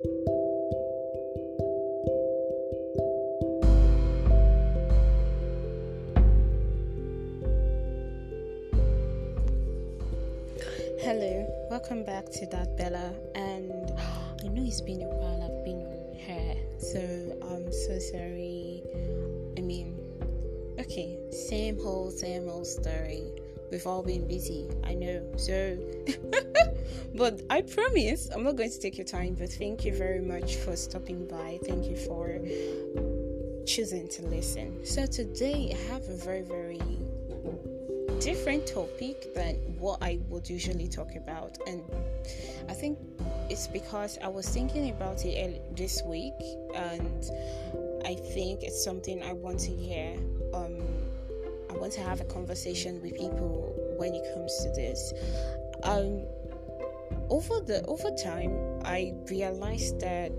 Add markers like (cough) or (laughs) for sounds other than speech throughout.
Hello, welcome back to that Bella. And I know it's been a while I've been here, so I'm so sorry. I mean, okay, same whole, same old story. We've all been busy, I know. So, (laughs) but I promise I'm not going to take your time. But thank you very much for stopping by. Thank you for choosing to listen. So, today I have a very, very different topic than what I would usually talk about. And I think it's because I was thinking about it this week, and I think it's something I want to hear. Um, I want to have a conversation with people when it comes to this. Um, over the over time, I realized that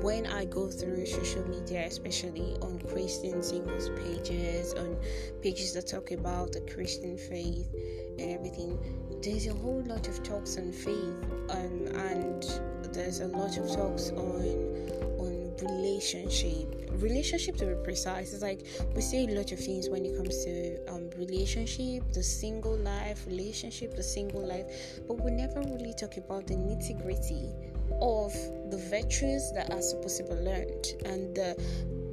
when I go through social media, especially on Christian singles pages, on pages that talk about the Christian faith and everything, there's a whole lot of talks on faith, um, and there's a lot of talks on on relationship. Relationship, to be precise, is like we say a lot of things when it comes to um, relationship, the single life, relationship, the single life, but we never really talk about the nitty gritty of the virtues that are supposed to be learned and the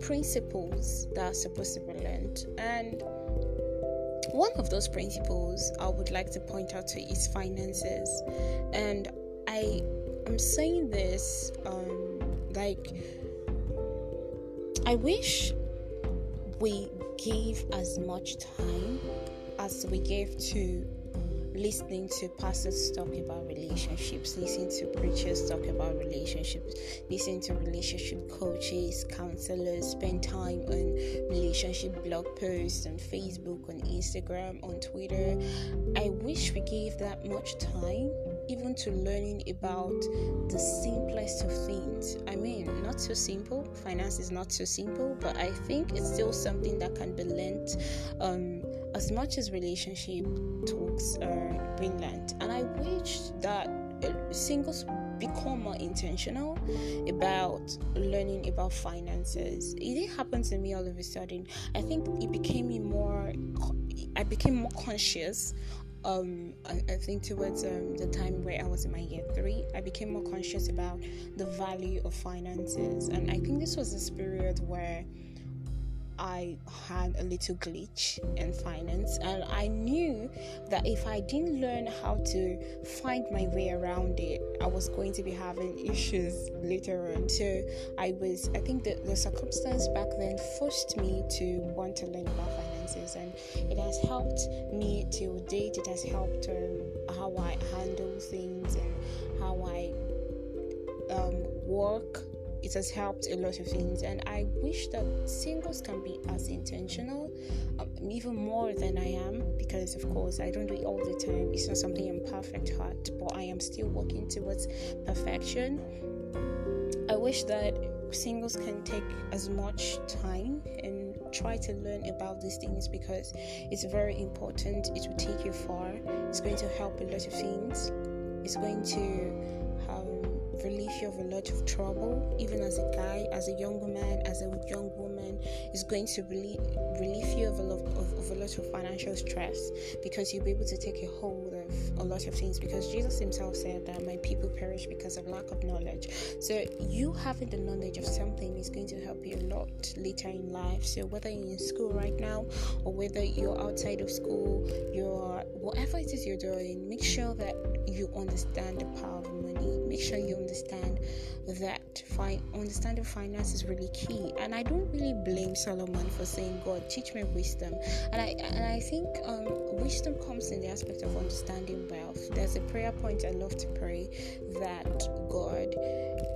principles that are supposed to be learned. And one of those principles I would like to point out to is finances. And I am saying this um, like I wish we gave as much time as we gave to listening to pastors talk about relationships, listening to preachers talk about relationships, listening to relationship coaches, counselors, spend time on relationship blog posts on Facebook, on Instagram, on Twitter. I wish we gave that much time even to learning about the simplest of things. I mean, not so simple. Finance is not so simple, but I think it's still something that can be learned um, as much as relationship talks are being learned. And I wish that singles become more intentional about learning about finances. It didn't happen to me all of a sudden. I think it became me more. I became more conscious um, I, I, think towards um, the time where I was in my year three, I became more conscious about the value of finances, and I think this was this period where I had a little glitch in finance, and I knew that if I didn't learn how to find my way around it, I was going to be having issues later on. So I was, I think that the circumstance back then forced me to want to learn about finances, and it has helped me till date. It has helped um, how I handle things and how I um, work it has helped a lot of things and i wish that singles can be as intentional um, even more than i am because of course i don't do it all the time. It's not something i'm perfect at but i am still working towards perfection. I wish that singles can take as much time and try to learn about these things because it's very important. It will take you far. It's going to help a lot of things. It's going to relieve you of a lot of trouble, even as a guy, as a young man, as a young woman, is going to relieve, relieve you of a, lot of, of a lot of financial stress because you'll be able to take a hold of a lot of things. Because Jesus Himself said that my people perish because of lack of knowledge. So, you having the knowledge of something is going to help you a lot later in life. So, whether you're in school right now or whether you're outside of school, you're whatever it is you're doing, make sure that you understand the power of money. Make sure you understand understand that fi- understanding finance is really key. And I don't really blame Solomon for saying, "God, teach me wisdom." And I and I think um, wisdom comes in the aspect of understanding wealth. There's a prayer point I love to pray that God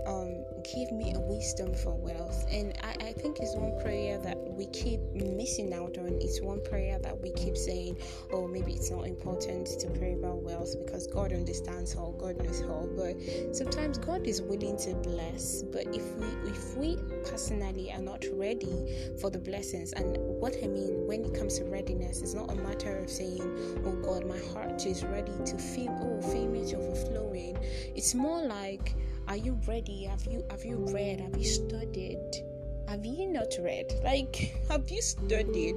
um, give me a wisdom for wealth. And I, I think it's one prayer that we keep missing out on. It's one prayer that we keep saying, "Oh, maybe it's not important to pray about wealth because God understands all, God knows all." But sometimes God is willing to bless, but if we if we personally are not ready for the blessings, and what I mean when it comes to readiness, it's not a matter of saying, "Oh God, my heart is ready to feel, oh, feel it overflowing." It's more like Are you ready? Have you have you read? Have you studied? have you not read like (laughs) have you studied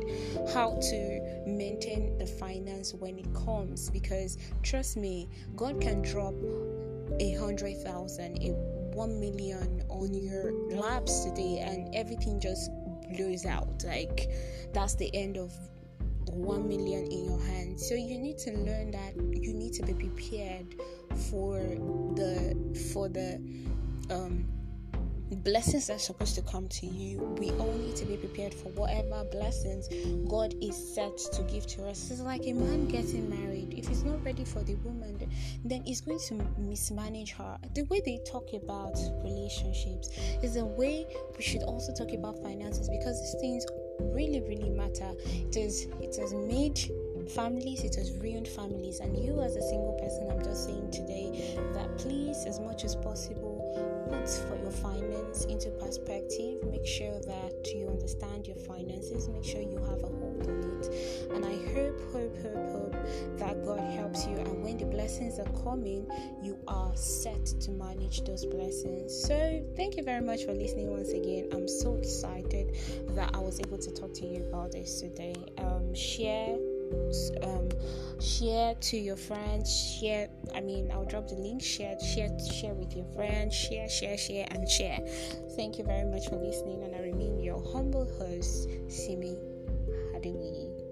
how to maintain the finance when it comes because trust me god can drop a hundred thousand a one million on your laps today and everything just blows out. Like that's the end of one million in your hand. So you need to learn that you need to be prepared for the for the um blessings are supposed to come to you. We all need to be prepared for whatever blessings God is set to give to us. It's like a man getting married. If he's not ready for the woman, then he's going to mismanage her. The way they talk about relationships is a way we should also talk about finances because these things really, really matter. It is it has made families, it has ruined families. And you as a single person, I'm just saying today that please, as much as possible, put for your finance into perspective. Make sure that you understand your finances. Make sure you have a hold on it. And I hope, hope, hope, hope that God helps you. And when the blessings are coming, you are set to manage those blessings. So, thank you very much for listening once again. I'm so excited that I was able to talk to you about this today. Um, share um, share to your friends share i mean i'll drop the link share share share with your friends share share share and share. Thank you very much for listening and i remain your humble host simi you